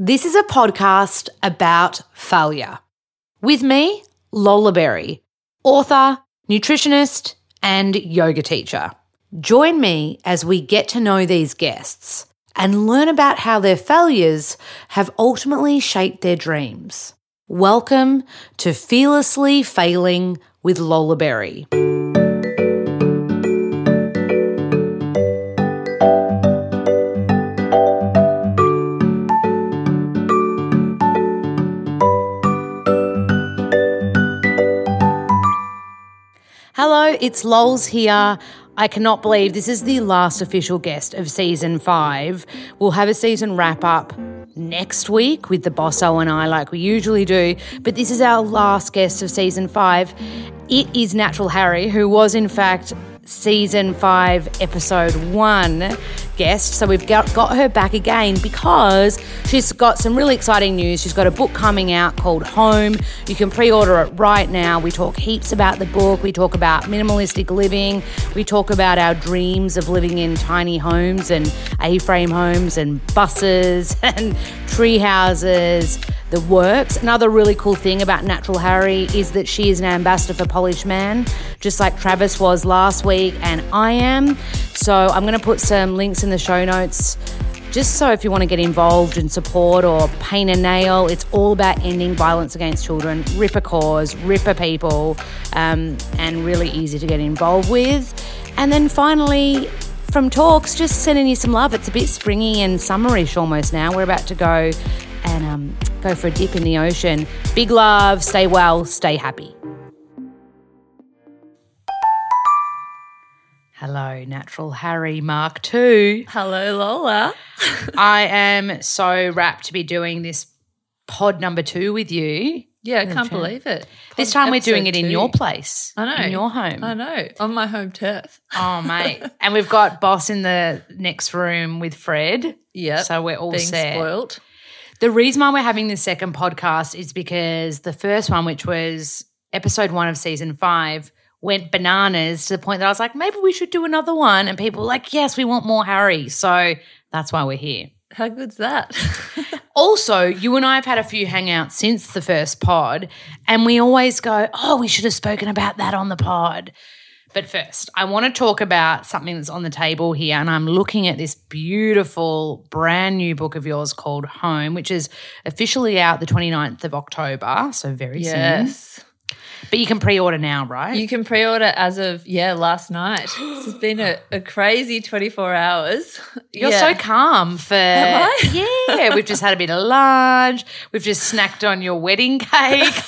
This is a podcast about failure. With me, Lola Berry, author, nutritionist, and yoga teacher. Join me as we get to know these guests and learn about how their failures have ultimately shaped their dreams. Welcome to Fearlessly Failing with Lola Berry. It's Lols here. I cannot believe this is the last official guest of season five. We'll have a season wrap up next week with the Bosso and I, like we usually do, but this is our last guest of season five. It is Natural Harry, who was in fact season five, episode one guest. So we've got, got her back again because she's got some really exciting news. She's got a book coming out called Home. You can pre order it right now. We talk heaps about the book. We talk about minimalistic living. We talk about our dreams of living in tiny homes and A frame homes and buses and tree houses the works. Another really cool thing about Natural Harry is that she is an ambassador for Polished Man, just like Travis was last week, and I am. So I'm going to put some links in the show notes. Just so if you want to get involved and support or paint a nail, it's all about ending violence against children. ripper cause, ripper people, um, and really easy to get involved with. And then finally, from talks, just sending you some love. It's a bit springy and summerish almost now. We're about to go and um, go for a dip in the ocean. Big love, stay well, stay happy. Hello, Natural Harry Mark II. Hello, Lola. I am so rapt to be doing this pod number two with you. Yeah, I can't believe it. This time we're doing it in two. your place. I know. In your home. I know. On my home turf. Oh, mate. and we've got Boss in the next room with Fred. Yeah. So we're all Being set. spoiled. The reason why we're having this second podcast is because the first one, which was episode one of season five, went bananas to the point that I was like, maybe we should do another one. And people were like, yes, we want more Harry. So that's why we're here. How good's that? Also, you and I have had a few hangouts since the first pod, and we always go, oh, we should have spoken about that on the pod. But first, I want to talk about something that's on the table here. And I'm looking at this beautiful, brand new book of yours called Home, which is officially out the 29th of October. So very soon. But you can pre order now, right? You can pre order as of, yeah, last night. This has been a, a crazy 24 hours. You're Yeah. so calm for. I? Yeah, we've just had a bit of lunch. We've just snacked on your wedding cake.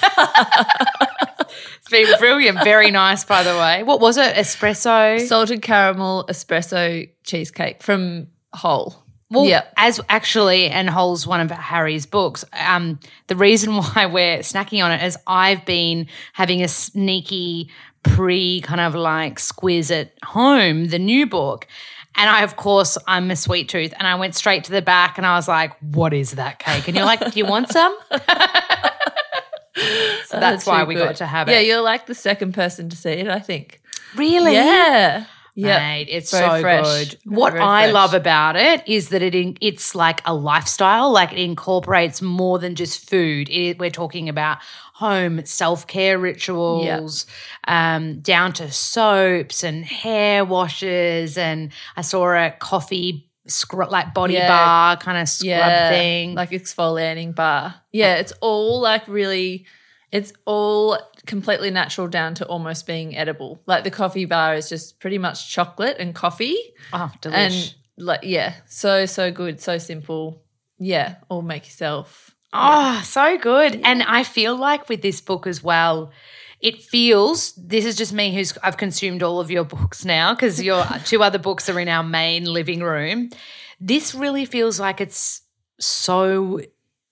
it's been brilliant. Very nice, by the way. What was it? Espresso? Salted caramel espresso cheesecake from Whole. Well, yeah. as actually, and Whole's one of Harry's books. Um, the reason why we're snacking on it is I've been having a sneaky pre kind of like squiz at home, the new book. And I, of course, I'm a sweet tooth. And I went straight to the back and I was like, what is that cake? And you're like, do you want some? so that's why we good. got to have it. Yeah, you're like the second person to see it, I think. really? Yeah. Yeah. Mate, it's Very so fresh. good. What very I fresh. love about it is that it in, it's like a lifestyle. Like it incorporates more than just food. It, we're talking about home self care rituals, um, down to soaps and hair washes. And I saw a coffee scrub, like body Yeah. bar kind of scrub thing. Like exfoliating bar. Yeah, it's all like really, it's all completely natural down to almost being edible. Like the coffee bar is just pretty much chocolate and coffee. oh, delish. And like, yeah, so, so good, so simple. Yeah, all make yourself. Oh, so good. And I feel like with this book as well, it feels this is just me who's I've consumed all of your books now because your two other books are in our main living room. This really feels like it's so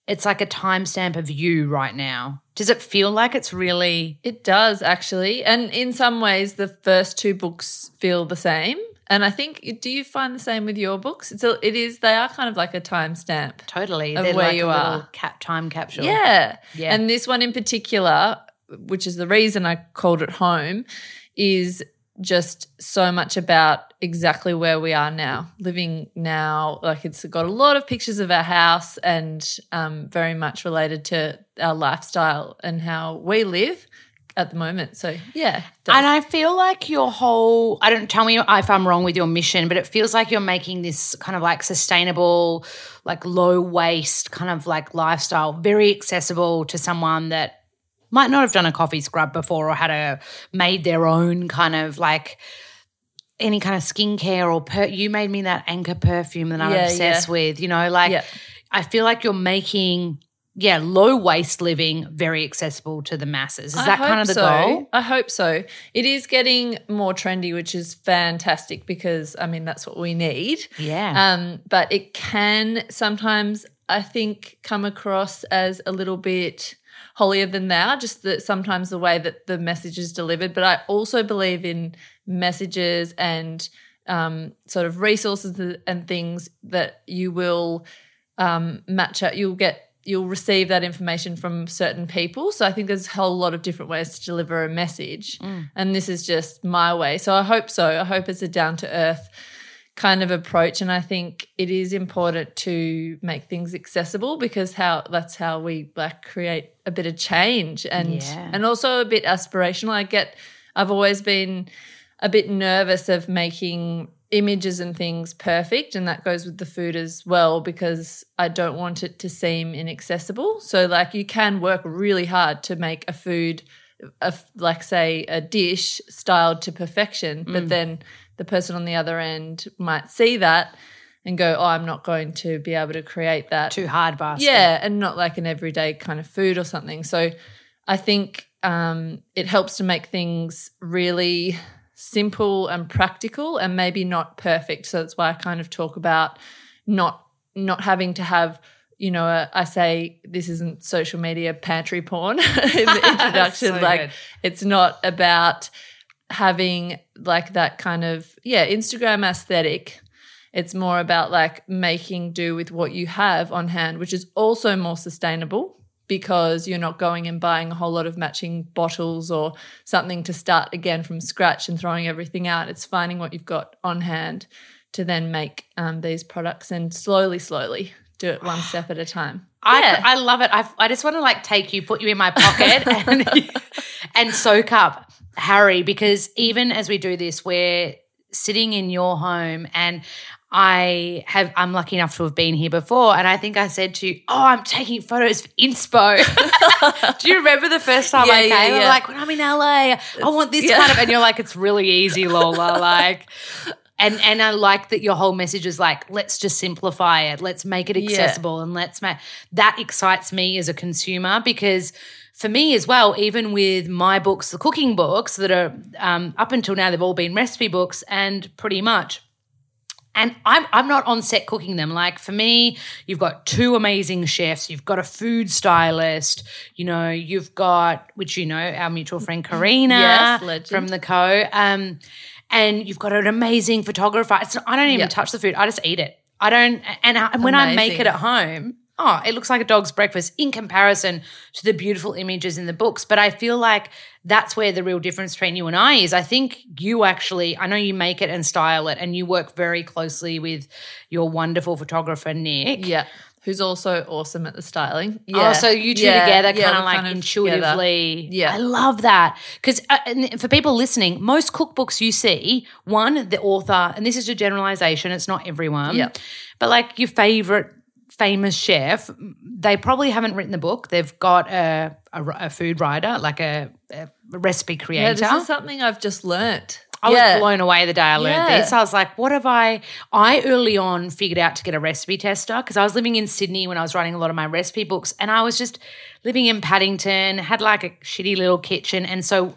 it's like a timestamp of you right now. Does it feel like it's really It does actually. And in some ways, the first two books feel the same. And I think, do you find the same with your books? It's a, it is, they are kind of like a timestamp. totally Of they're where like you are. cap time capsule? Yeah. Yeah. And this one in particular, which is the reason I called it home, is just so much about exactly where we are now, living now. Like it's got a lot of pictures of our house and um, very much related to our lifestyle and how we live at the moment. So yeah. And I feel like your whole, I don't tell me if I'm wrong with your mission, but it feels like you're making this kind of like sustainable, like low waste kind of like lifestyle very accessible to someone that might not have done a coffee scrub before or had a made their own kind of like any kind of skincare or per, you made me that anchor perfume that I'm Yeah, obsessed yeah. with, you know, like Yeah. I feel like you're making yeah, low waste living very accessible to the masses. Is I that kind of the so. goal? I hope so. It is getting more trendy, which is fantastic because I mean that's what we need. Yeah. Um, but it can sometimes, I think, come across as a little bit holier than thou, just that sometimes the way that the message is delivered. But I also believe in messages and um, sort of resources and things that you will um, match up. You'll get you'll receive that information from certain people. So I think there's a whole lot of different ways to deliver a message, and this is just my way. So I hope so. I hope it's a down to earth kind of approach and i think it is important to make things accessible because how that's how we like create a bit of change and Yeah. and also a bit aspirational. I get i've always been a bit nervous of making images and things perfect and that goes with the food as well because i don't want it to seem inaccessible. So like you can work really hard to make a food a, like say a dish styled to perfection but mm. then the person on the other end might see that and go oh i'm not going to be able to create that. Too hard basket. yeah and not like an everyday kind of food or something. So i think um, it helps to make things really simple and practical and maybe not perfect. So that's why i kind of talk about not not having to have you know I say this isn't social media pantry porn. In the introduction. So like good. it's not about having like that kind of yeah instagram aesthetic it's more about like making do with what you have on hand which is also more sustainable because you're not going and buying a whole lot of matching bottles or something to start again from scratch and throwing everything out it's finding what you've got on hand to then make um, these products and slowly slowly do it one step at a time I, Yeah. I love it. I, I just want to like take you, put you in my pocket, and, and soak up Harry because even as we do this, we're sitting in your home, and I have I'm lucky enough to have been here before, and I think I said to you, "Oh, I'm taking photos for Inspo." do you remember the first time I Yeah, came? yeah, I'm yeah. like, when I'm in LA, I want this kind of, and you're like, it's really easy, Lola, like. And and I like that your whole message is like, let's just simplify it, let's make it accessible, and let's make that excites me as a consumer because for me as well, even with my books, the cooking books that are um, up until now, they've all been recipe books, and pretty much. And I'm I'm not on set cooking them. Like for me, you've got two amazing chefs. You've got a food stylist. You know, you've got which you know our mutual friend Karina Yes, from the Co. Um, and you've got an amazing photographer. It's, I don't even Yeah. touch the food. I just eat it. I don't. And, I, and when I make it at home, oh, it looks like a dog's breakfast in comparison to the beautiful images in the books. But I feel like that's where the real difference between you and I is. I think you actually, I know you make it and style it, and you work very closely with your wonderful photographer Nick. yeah who's also awesome at the styling Oh, so you two Yeah, together, yeah, kind of like together. intuitively. Yeah. I love that because uh, for people listening, most cookbooks you see, one the author, and this is a generalization. It's not everyone. Yeah. but like your favorite famous chef, they probably haven't written the book. They've got a a, a food writer, like a, a recipe Yeah, creator. this is something I've just learnt. I yeah. was blown away the day I learned Yeah. this. I was like, what have I? I early on figured out to get a recipe tester because I was living in Sydney when I was writing a lot of my recipe books and I was just living in Paddington, had like a shitty little kitchen. And so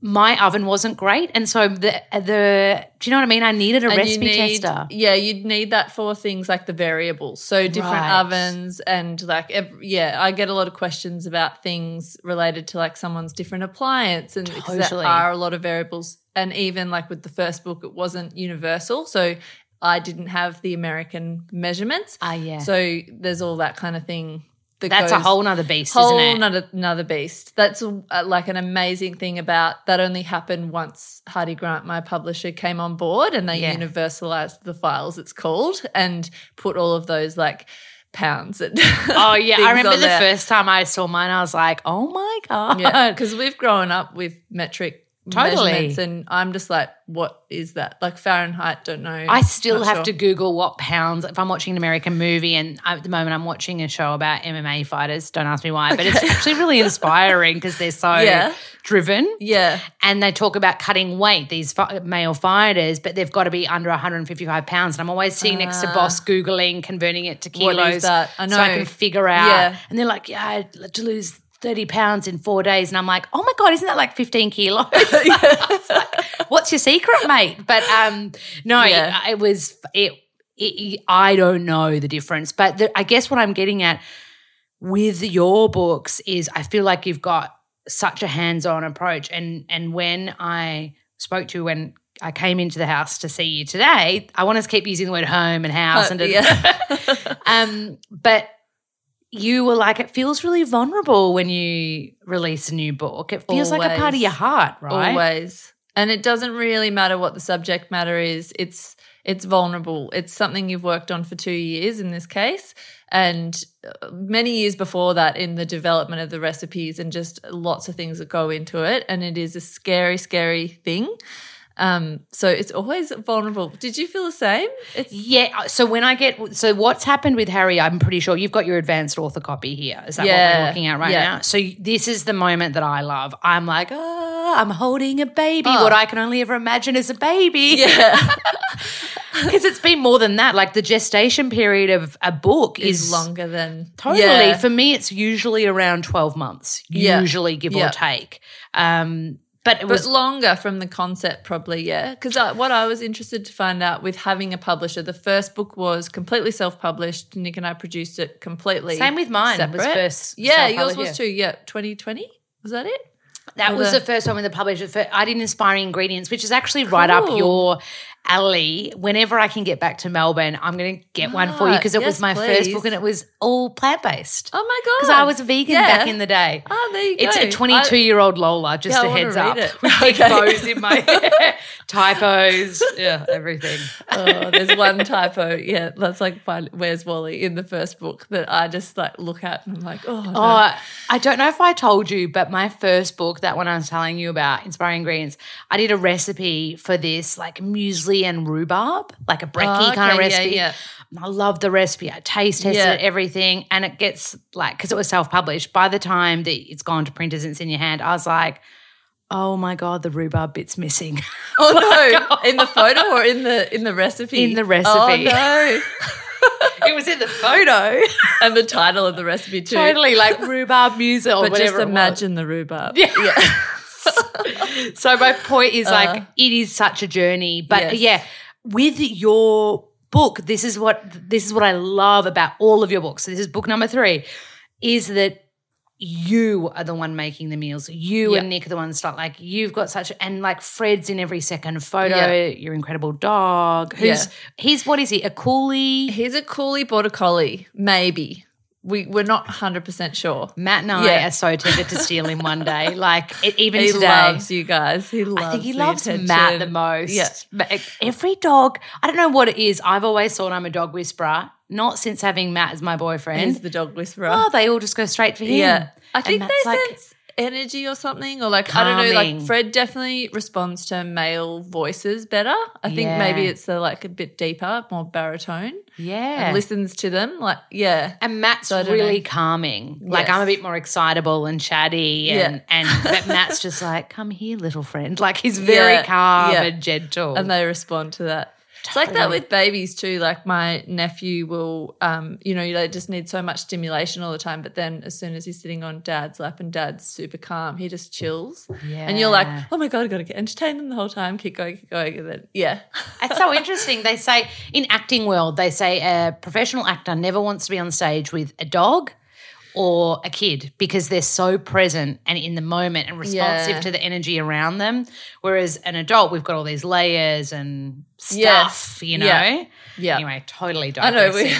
my oven wasn't great. And so the, the, do you know what I mean? I needed a And recipe need- tester. Yeah, you'd need that for things like the variables. So different Right. ovens and like ev- yeah, I get a lot of questions about things related to like someone's different appliance and because there are a lot of variables. And even like with the first book, it wasn't universal, so I didn't have the American measurements. Ah, yeah. So there's all that kind of thing that That's a whole nother beast, whole isn't it? Another, another beast. That's uh, like an amazing thing about that. Only happened once Hardie Grant, my publisher, came on board, and they Yeah. universalized the files. It's called and put all of those like pounds. And Oh yeah, I remember the first time I saw mine, I was like, "Oh my god!" Yeah, because we've grown up with metric Totally. measurements, and I'm just like, what is that? Like Fahrenheit? Don't know. I still Not have sure. to Google what pounds if I'm watching an American movie, and at the moment I'm watching a show about MMA fighters. Don't ask me why, but it's actually really inspiring because they're so Yeah. driven. Yeah, And they talk about cutting weight, these fi- male fighters, but they've got to be under 155 pounds. And I'm always sitting next to boss ah. Googling, converting it to kilos. What is that? I So I can figure out. Yeah. And they're like, yeah, I'd like to lose 30 pounds in four days. And I'm like, oh my God, isn't that like 15 kilos? Like, What's your secret, mate? But um, no, Yeah. it, it was, it, it, I don't know the difference. But the, I guess what I'm getting at with your books is I feel like you've got such a hands-on approach and and when I spoke to you when I came into the house to see you today, I want to keep using the word home and house and Uh, yeah. um but you were like it feels really vulnerable when you release a new book. It feels like a part of your heart, right? always. And it doesn't really matter what the subject matter is. It's it's vulnerable. It's something you've worked on for two years in this case, and uh, many years before that in the development of the recipes and just lots of things that go into it. And it is a scary, scary thing. Um, so it's always vulnerable. Did you feel the same? It's Yeah. So when I get so what's happened with Harry, I'm pretty sure you've got your advanced author copy here. Is that what Yeah. we're looking at right Yeah. now? So this is the moment that I love. I'm like, oh, I'm holding a baby. Oh. What I can only ever imagine is a baby. yeah, Because it's been more than that. Like the gestation period of a book is, is longer than Totally. Yeah. For me, it's usually around 12 months, Yeah. usually give Yeah. or take. Um, but it But was longer from the concept, probably, yeah. Because what I was interested to find out with having a publisher, the first book was completely self published. Nick and I produced it completely. Same with mine. It was Separate. first Yeah, yours was yeah. too. Yeah, 2020. Was that it? That Or was the- the first one with the publisher. For, I did Inspiring Ingredients, which is actually right up your alley. Whenever I can get back to Melbourne, I'm going to get one for you because it was yes, my first book and it was all plant based. Oh my god! Because I was vegan Yeah. back in the day. Oh, there you It's go. It's a 22 year old Lola, just Yeah, a heads read up. it. With Okay. bows in my hair, typos, yeah, everything. oh, there's one typo. Yeah, that's like by Where's Wally in the first book that I just like look at and I'm like, oh, no. Oh, I don't know if I told you, but my first book, that one I was telling you about, Inspiring Greens, I did a recipe for this, like muesli and rhubarb, like a brekkie Oh, kind of okay, yeah, recipe. yeah. I love the recipe. I taste tested Yeah. everything, and it gets like because it was self published. By the time that it's gone to printers and it's in your hand, I was like, "Oh my god, the rhubarb bit's missing." oh no, in the photo or in the in the recipe? In the recipe. Oh no. it was in the photo, and the title of the recipe too. totally like rhubarb muesli or But whatever. just imagine the rhubarb. Yeah. So my point is like Uh. it is such a journey but Yes. yeah with your book this is what this is what i love about all of your books so this is book number three is that you are the one making the meals you Yeah. and nick are the ones start like you've got such and like fred's in every second photo Yeah. your incredible dog who's Yeah. he's what is he a koolie He's a koolie border collie, maybe. We we're not hundred percent sure. matt and i Yeah. are so tempted to steal him one day like it, even He today loves you guys. He loves. I think he loves attention. Matt the most. Yeah. Every dog, I don't know what it is. I've always thought I'm a dog whisperer, not since having Matt as my boyfriend. He's the dog whisperer. oh, they all just go straight for him. Yeah. I think they like- sense energy or something, or like I don't know. Like Fred definitely responds to male voices better. I think Yeah. maybe it's the like a bit deeper, more baritone, Yeah. and listens to them. Like yeah, And Matt's So really know. calming. Like I'm a bit more excitable and chatty, and Yeah. and but Matt's just like, "Come here, little friend." Like he's very Yeah. calm and gentle. and they respond to that. It's like that with babies too. Like my nephew will, um, you know, they just need so much stimulation all the time. But then as soon as he's sitting on dad's lap and dad's super calm, he just chills. Yeah. And you're like, oh my God, I got to entertain them the whole time. Keep going, keep going. And then, yeah. It's so interesting. They say in acting world, they say a professional actor never wants to be on stage with a dog or a kid because they're so present and in the moment and responsive Yeah. to the energy around them. Whereas an adult, we've got all these layers and stuff, Yes. you know? Yeah. Yeah. Anyway, totally I know. We.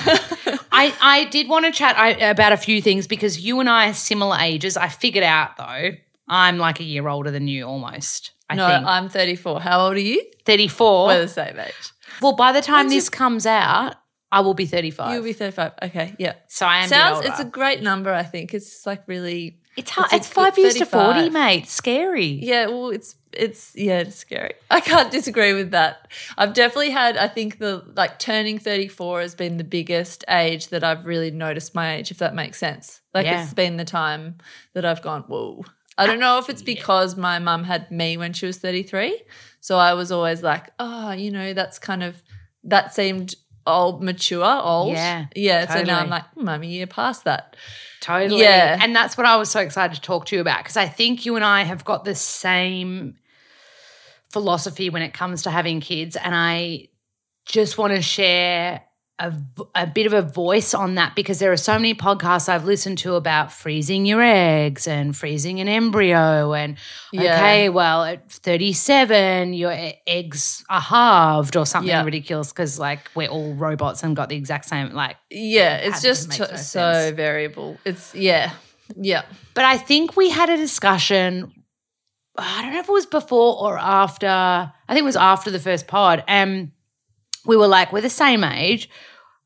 I, I did want to chat I, about a few things because you and I are similar ages. I figured out though, I'm like a year older than you almost. I no, think. I'm 34. How old are you? 34. We're the same age. well, by the time When's this comes out, I will be 35. You'll be 35. Okay. Yeah. so I am Sounds. It's a great number. I think it's like really. It's hard. a It's, five years to 40, mate. Scary. Yeah. Well, it's it's yeah, it's scary. I can't disagree with that. I've definitely had. I think the like turning 34 has been the biggest age that I've really noticed my age. If that makes sense. Like Yeah. it's been the time that I've gone whoa. I don't know if it's because my mum had me when she was 33. So I was always like, oh, you know, that's kind of, that seemed old, mature, old. Yeah, Yeah. So now. I'm like, hmm, I'm a year past that. Totally. Yeah. And that's what I was so excited to talk to you about because I think you and I have got the same philosophy when it comes to having kids. And I just want to share a, a bit of a voice on that because there are so many podcasts I've listened to about freezing your eggs and freezing an embryo. And Yeah. okay, well, at 37, your eggs are halved or something Yeah. ridiculous because, like, we're all robots and got the exact same, like, Yeah. It's just no so sense. variable. It's, yeah. Yeah. But I think we had a discussion. I don't know if it was before or after. I think it was after the first pod. And we were like, we're the same age.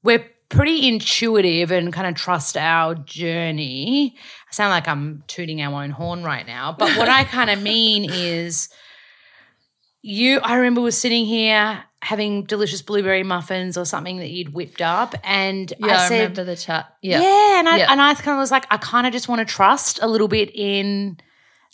We're pretty intuitive and kind of trust our journey. I sound like I'm tooting our own horn right now. But what I kind of mean is you, I remember was sitting here having delicious blueberry muffins or something that you'd whipped up. And Yeah. I I, said, remember the chat. Yeah. yeah, and I Yeah. and I kind of was like, I kind of just want to trust a little bit in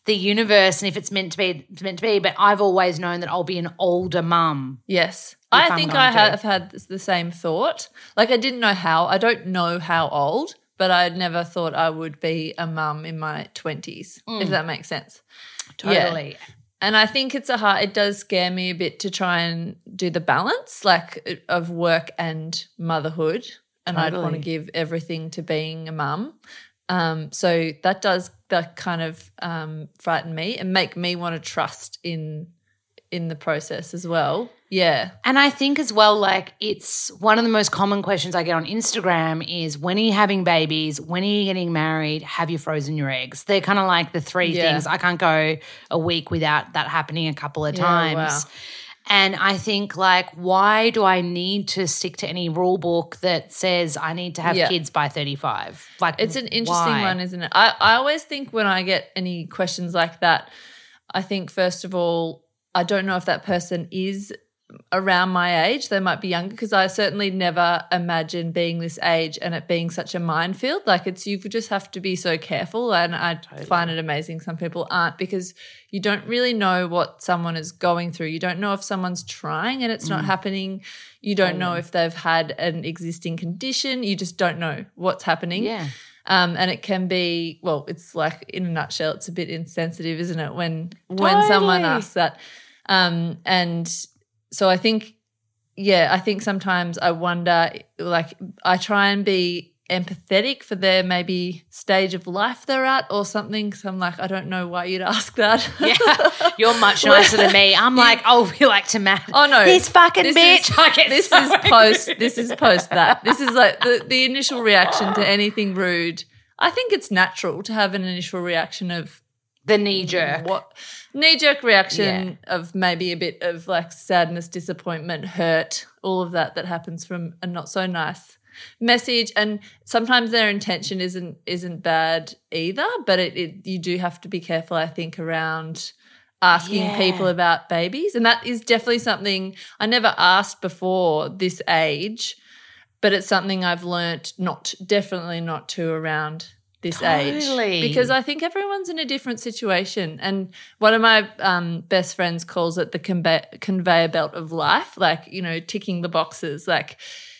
the universe, and if it's meant to be, it's meant to be. But I've always known that I'll be an older mum. Yes. I'm think I have had the same thought. Like I didn't know how. I don't know how old, but I never thought I would be a mum in my 20s, Mm. if that makes sense. Yeah. Totally. And I think it's a hard it does scare me a bit to try and do the balance like of work and motherhood. And I'd want to give everything to being a mum. Um, so that does that kind of um, frighten me and make me want to trust in in the process as well. Yeah. And I think as well, like it's one of the most common questions I get on Instagram is when are you having babies? When are you getting married? Have you frozen your eggs? They're kind of like the three Yeah. things. I can't go a week without that happening a couple of Yeah, times. wow. And I think like, why do I need to stick to any rule book that says I need to have Yeah. kids by 35? Like It's an interesting why? one, isn't it? I, I always think when I get any questions like that, I think first of all, I don't know if that person is around my age. They might be younger because I certainly never imagined being this age and it being such a minefield. Like it's you just have to be so careful. And I find it amazing some people aren't because you don't really know what someone is going through. You don't know if someone's trying and it's Mm. not happening. You don't know if they've had an existing condition. You just don't know what's happening. Yeah. Um, and it can be well, it's like in a nutshell, it's a bit insensitive, isn't it? When when someone asks that. Um, and so I think, yeah, I think sometimes I wonder, like, I try and be empathetic for their maybe stage of life they're at or something. Because I'm like, I don't know why you'd ask that. Yeah. You're much nicer than me. I'm like, oh, we like to Matt. Oh no, This fucking This bitch. is- I get this so is post. This is post that. This is like the, the initial reaction to anything rude. I think it's natural to have an initial reaction of the knee jerk. what knee jerk reaction of maybe a bit of like sadness, disappointment, hurt, all of that that happens from a not so nice message. And sometimes their intention isn't isn't bad either, but it, it you do have to be careful, I think, around asking Yeah. people about babies. And that is definitely something I never asked before this age, but it's something I've learnt not definitely not to around this Totally. age because I think everyone's in a different situation. And one of my um, best friends calls it the conve- conveyor belt of life, like, you know, ticking the boxes. Like,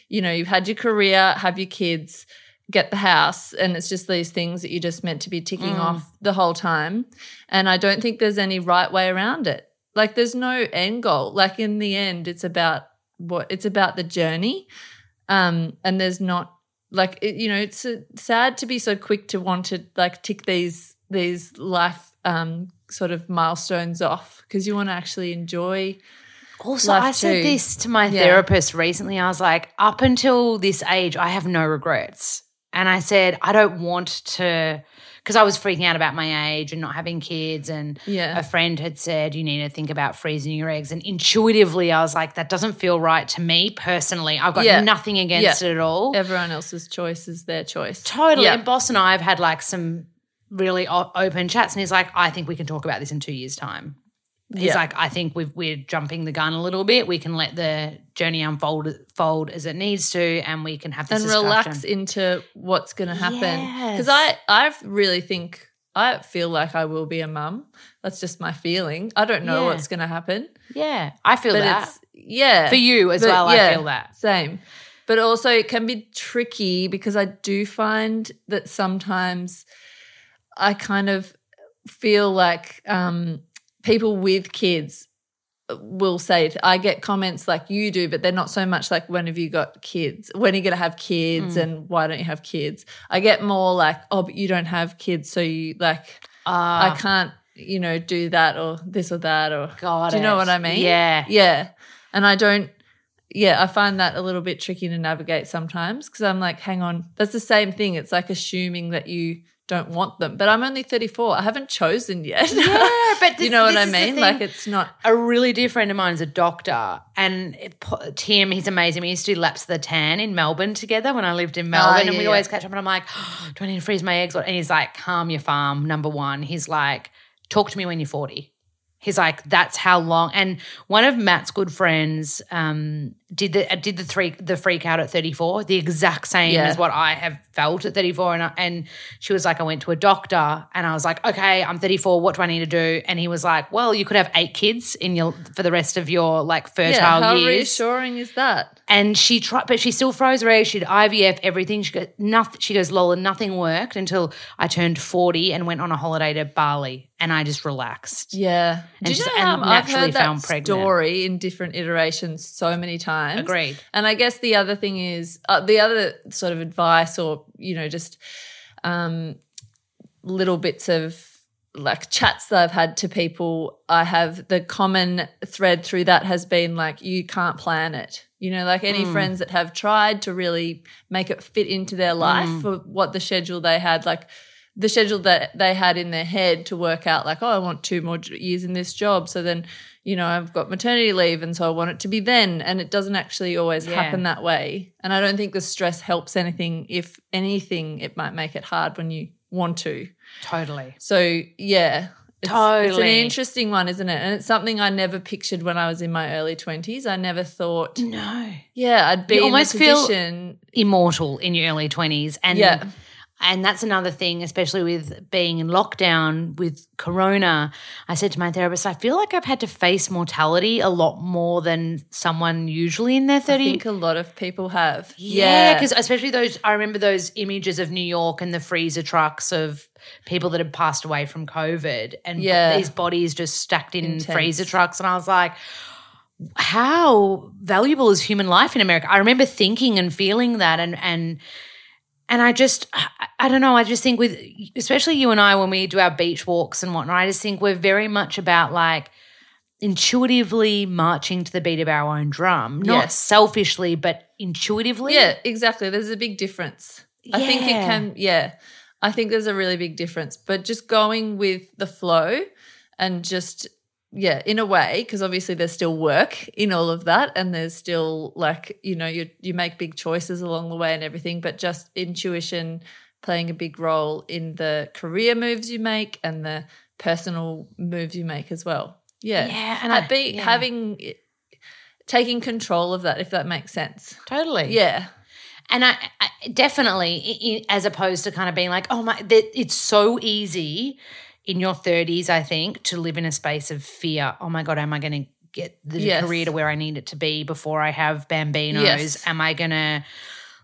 you know, you've had your career, have your kids, get the house, and it's just these things that you're just meant to be ticking off the whole time. And I don't think there's any right way around it. Like, there's no end goal. Like, in the end, it's about what it's about the journey. Um, and there's not like it, you know, it's uh, sad to be so quick to want to like tick these these life um, sort of milestones off because you want to actually enjoy. Also, Life I said too. this to my Yeah. therapist recently. I was like, up until this age, I have no regrets. And I said, I don't want to, because I was freaking out about my age and not having kids. And Yeah. a friend had said, you need to think about freezing your eggs. And intuitively, I was like, that doesn't feel right to me personally. I've got Yeah. nothing against Yeah. it at all. Everyone else's choice is their choice. Totally. And Boss and I have had like some really open chats, and he's like, I think we can talk about this in two years' time. He's Yeah. like, I think we've, we're jumping the gun a little bit. We can let the journey unfold fold as it needs to, and we can have this and relax into what's going to happen. Yes. Because I, I really think I feel like I will be a mum. That's just my feeling. I don't know Yeah. what's going to happen, Yeah, I feel but that it's yeah for you as But well. I feel that. same. But also, it can be tricky because I do find that sometimes I kind of feel like um, people with kids will say I get comments like you do, but they're not so much like when have you got kids? When are you going to have kids? Mm. And why don't you have kids? I get more like oh, but you don't have kids, so you like Uh, I can't you know do that or this or that or got do you know it. what I mean? Yeah. Yeah. And I don't, yeah, I find that a little bit tricky to navigate sometimes because I'm like, hang on, that's the same thing. It's like assuming that you don't want them. But I'm only 34. I haven't chosen yet. Yeah, but you this- know what I mean? Like it's not, a really dear friend of mine is a doctor, and Tim, he's amazing. We used to do laps of the tan in Melbourne together when I lived in Melbourne, and Ah, yeah, we yeah. always catch up. And I'm like, "Do I need to freeze my eggs?" And he's like, "Calm your farm." Number one, he's like, "Talk to me when you're 40." He's like, "That's how long." And one of Matt's good friends um, did the uh, did the three the freak out at 34, the exact same Yeah. as what I have felt at 34. And I, and she was like, "I went to a doctor," and I was like, "Okay, I'm 34. What do I need to do?" And he was like, "Well, you could have eight kids in your for the rest of your like fertile yeah, how years." reassuring is that? And she tried, but she still froze her eggs. She did IVF, everything. She goes, nothing. She goes, Lola, nothing worked until I turned forty and went on a holiday to Bali, and I just relaxed. Yeah. And Did you know and I've heard found that pregnant. story in different iterations so many times. Agreed. And I guess the other thing is uh, the other sort of advice, or you know, just um, little bits of like chats that I've had to people. I have the common thread through that has been like, you can't plan it. You know, like any hmm. friends that have tried to really make it fit into their life hmm. for what the schedule they had, like the schedule that they had in their head to work out, like, oh, I want two more years in this job. So then, you know, I've got maternity leave and so I want it to be then. And it doesn't actually always Yeah. happen that way. And I don't think the stress helps anything. If anything, it might make it hard when you want to. Totally. So, yeah. It's, It's an interesting one, isn't it? And it's something I never pictured when I was in my early 20s. I never thought, No. yeah, I'd be You almost feel- Immortal in your early twenties, and Yeah. And that's another thing, especially with being in lockdown with Corona. I said to my therapist, I feel like I've had to face mortality a lot more than someone usually in their 30s. I think a lot of people have. Yeah, because especially those, I remember those images of New York and the freezer trucks of people that had passed away from COVID and Yeah. these bodies just stacked in Intense. freezer trucks. And I was like, how valuable is human life in America? I remember thinking and feeling that and, and, and I just, I, don't know. I just think with, especially you and I, when we do our beach walks and whatnot, I just think we're very much about like intuitively marching to the beat of our own drum, not Yes. selfishly, but intuitively. yeah, exactly. There's a big difference. I think it can, yeah. I think there's a really big difference. But just going with the flow and just, yeah, in a way, because obviously there's still work in all of that, and there's still like you know you you make big choices along the way and everything, but just intuition playing a big role in the career moves you make and the personal moves you make as well. Yeah, Yeah, and I- be yeah. having eh, taking control of that if that makes sense. Totally. Yeah, And I, I definitely, as opposed to kind of being like, oh my, it's so easy in your 30s, I think, to live in a space of fear. Oh my God, am I going to get the Yes. career to where I need it to be before I have bambinos? Yes. Am I going to,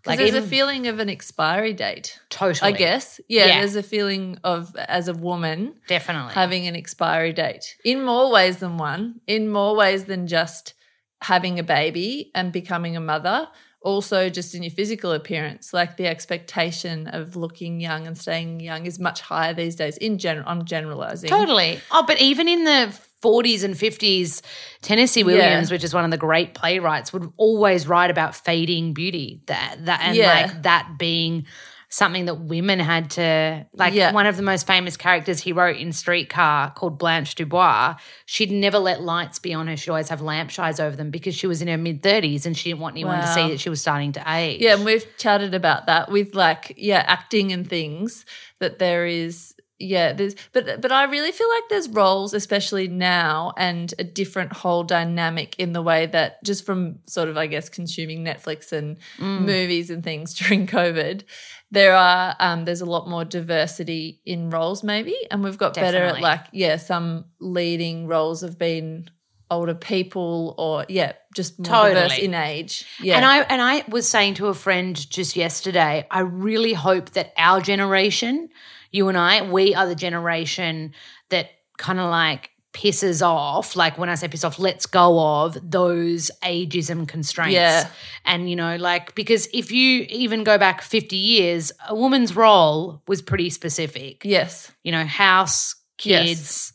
like there's even, a feeling of an expiry date. totally. I guess. Yeah, Yeah. there's a feeling of as a woman Definitely. having an expiry date in more ways than one, in more ways than just having a baby and becoming a mother also just in your physical appearance. Like the expectation of looking young and staying young is much higher these days. In general, I'm generalizing. Totally. Oh, but even in the 40s and 50s, Tennessee Williams, Yeah. which is one of the great playwrights, would always write about fading beauty. That that and Yeah. like that being something that women had to like Yeah. one of the most famous characters he wrote in Streetcar called Blanche DuBois, she'd never let lights be on her. She'd always have lampshades over them because she was in her mid 30s and she didn't want anyone to see that she was starting to age. Yeah, and we've chatted about that with like yeah, acting and things that there is yeah, there's but but I really feel like there's roles especially now and a different whole dynamic in the way that just from sort of I guess consuming Netflix and Mm. movies and things during COVID, there are um there's a lot more diversity in roles maybe and we've got better at like yeah, some leading roles have been older people or yeah, just more diverse Totally. in age. Yeah. And I and I was saying to a friend just yesterday, I really hope that our generation, you and I, we are the generation that kind of like pisses off, like when I say piss off, lets go of those ageism constraints. Yeah. And you know, like because if you even go back 50 years, a woman's role was pretty specific. yes. You know, house, Yes. kids,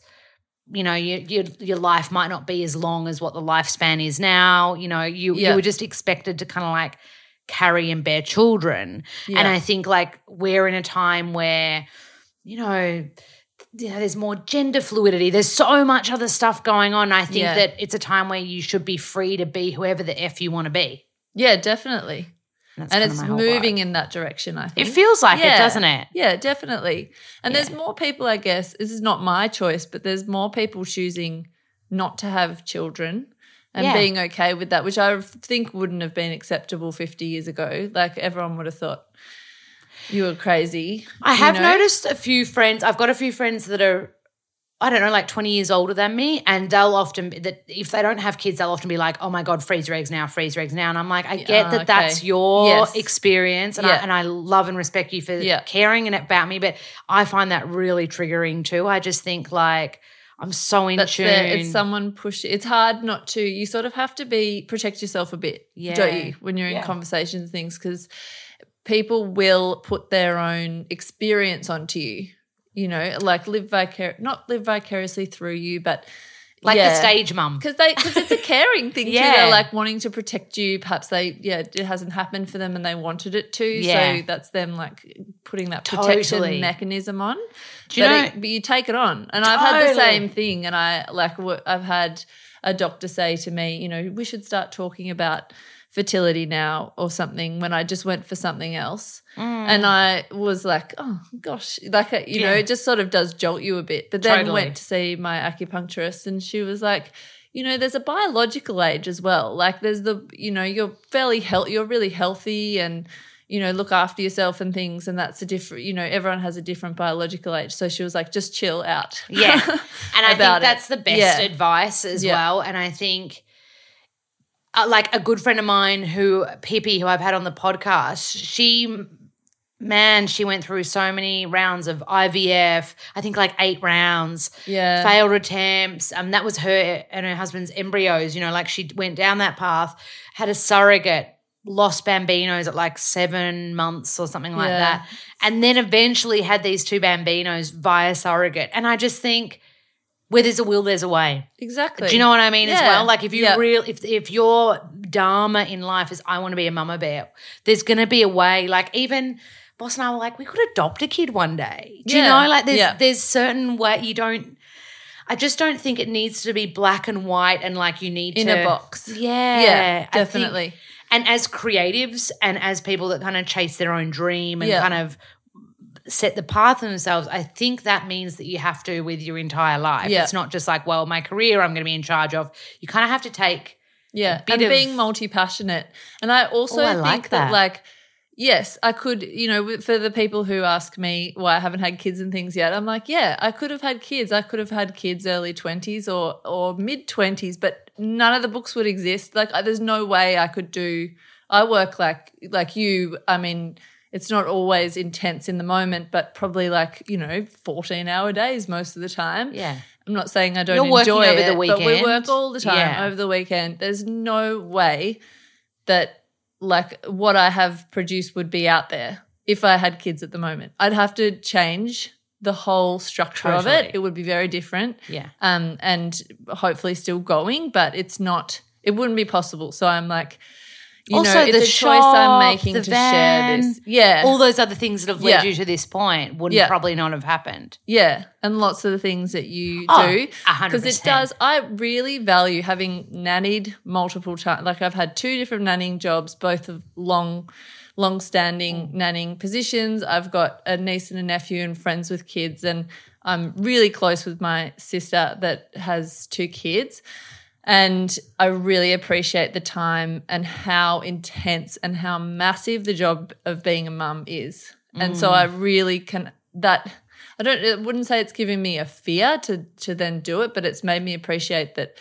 you know, your, your your life might not be as long as what the lifespan is now. You know, you Yeah. you were just expected to kind of like carry and bear children. And I think like we're in a time where, you know, you know, there's more gender fluidity. There's so much other stuff going on. I think Yeah. that it's a time where you should be free to be whoever the f you want to be. Yeah, definitely. That's and it's moving in that direction, I think. It feels like it, doesn't it? Yeah, definitely. And there's more people, I guess. This is not my choice, but there's more people choosing not to have children and Yeah. being okay with that, which I think wouldn't have been acceptable 50 years ago. Like everyone would have thought you were crazy. I you have know? noticed a few friends. I've got a few friends that are, I don't know, like twenty years older than me, and they'll often be, that if they don't have kids, they'll often be like, "Oh my god, freeze your eggs now, freeze your eggs now," and I'm like, I get Ah, that that's your Yes. experience, and I and I love and respect you for Yeah. caring and about me, but I find that really triggering too. I just think like I'm so in That's tune. the, it's someone push. It's hard not to. You sort of have to be protect yourself a bit, yeah. don't Yeah. you? When you're in Yeah. conversations things, because people will put their own experience onto you. You know, like live vicar not live vicariously through you, but like yeah. the stage mum. because they because it's a caring thing too. Yeah. They're like wanting to protect you. Perhaps they yeah it hasn't happened for them and they wanted it to. Yeah. So that's them like putting that protection Totally. mechanism on. Do you but, know- it, but you take it on, and I've had the same thing. And I like I've had a doctor say to me, you know, we should start talking about fertility now or something when I just went for something else. And I was like, oh gosh, like, uh, you know, it just sort of does jolt you a bit. But then Totally. went to see my acupuncturist and she was like, you know, there's a biological age as well. Like there's the, you know, you're fairly healthy, you're really healthy and, you know, look after yourself and things. And that's a different, you know, everyone has a different biological age. So she was like, just chill out. Yeah. And I think about it. that's the best Yeah. advice as Yeah. well. And I think, uh, like, a good friend of mine who, Pippi, who I've had on the podcast, she, man, she went through so many rounds of IVF, I think like eight rounds, Yeah. failed attempts. Um, that was her and her husband's embryos, you know, like she went down that path, had a surrogate. Lost bambinos at like seven months or something like Yeah. that. And then eventually had these two bambinos via surrogate. And I just think where there's a will, there's a way. Exactly. Do you know what I mean as well? Like if you Yeah. real if if your dharma in life is I want to be a mama bear, there's gonna be a way. Like even Boss and I were like, we could adopt a kid one day. Do you know? Like there's Yeah. there's certain way you don't I just don't think it needs to be black and white and like you need In to a box. Yeah. Yeah, I think- definitely. and as creatives and as people that kind of chase their own dream and Yeah. kind of set the path for themselves, I think that means that you have to with your entire life. Yeah. It's not just like, well, my career I'm going to be in charge of. You kind of have to take Yeah, and of- being multi passionate. And I also Oh, I think like that. that. like, yes, I could, you know, for the people who ask me why I haven't had kids and things yet, I'm like, yeah, I could have had kids. I could have had kids early 20s or, or mid 20s, but none of the books would exist. Like, there's no way I could do, I work like, like you. I mean, it's not always intense in the moment, but probably like, you know, 14 hour days most of the time. yeah. I'm not saying I don't You're working enjoy over it, the but we work all the time Yeah. over the weekend. There's no way that like what I have produced would be out there if I had kids at the moment. I'd have to change the whole structure of it. It would be very different. Yeah. Um, and hopefully still going, but it's not. It wouldn't be possible. So I'm like, you Also, know, the choice shop, I'm making to van, share this. Yeah, All those other things that have led Yeah. you to this point wouldn't Yeah. probably not have happened. Yeah, and lots of the things that you Oh, do. a hundred Because it does, I really value having nannied multiple times. Like I've had two different nannying jobs, both of long, long standing Mm. nannying positions. I've got a niece and a nephew and friends with kids, and I'm really close with my sister that has two kids. And I really appreciate the time and how intense and how massive the job of being a mum is. And so mm. I really can that I don't I wouldn't say it's giving me a fear to to then do it, but it's made me appreciate that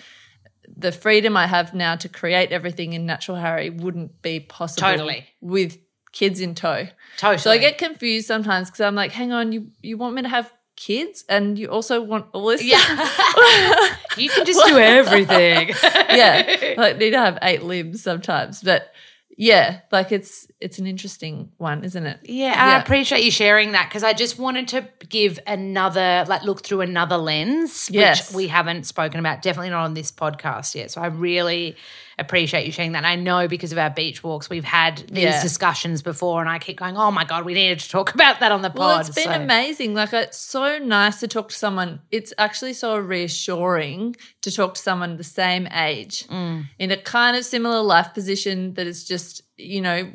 the freedom I have now to create everything in Natural Harry wouldn't be possible Totally. with kids in tow. Totally. So I get confused sometimes because I'm like, hang on, you you want me to have kids and you also want all this Yeah. you can just do everything. yeah, like need to have eight limbs sometimes. But yeah, like it's it's an interesting one, isn't it? Yeah, I appreciate you sharing that because I just wanted to give another, like, look through another lens, which Yes. we haven't spoken about, definitely not on this podcast yet. So I really appreciate you sharing that. I know because of our beach walks, we've had these Yeah. discussions before, and I keep going, oh my God, we needed to talk about that on the pod. Well, it's been So- amazing. Like it's so nice to talk to someone. It's actually so reassuring to talk to someone the same age Mm. in a kind of similar life position that is just, you know,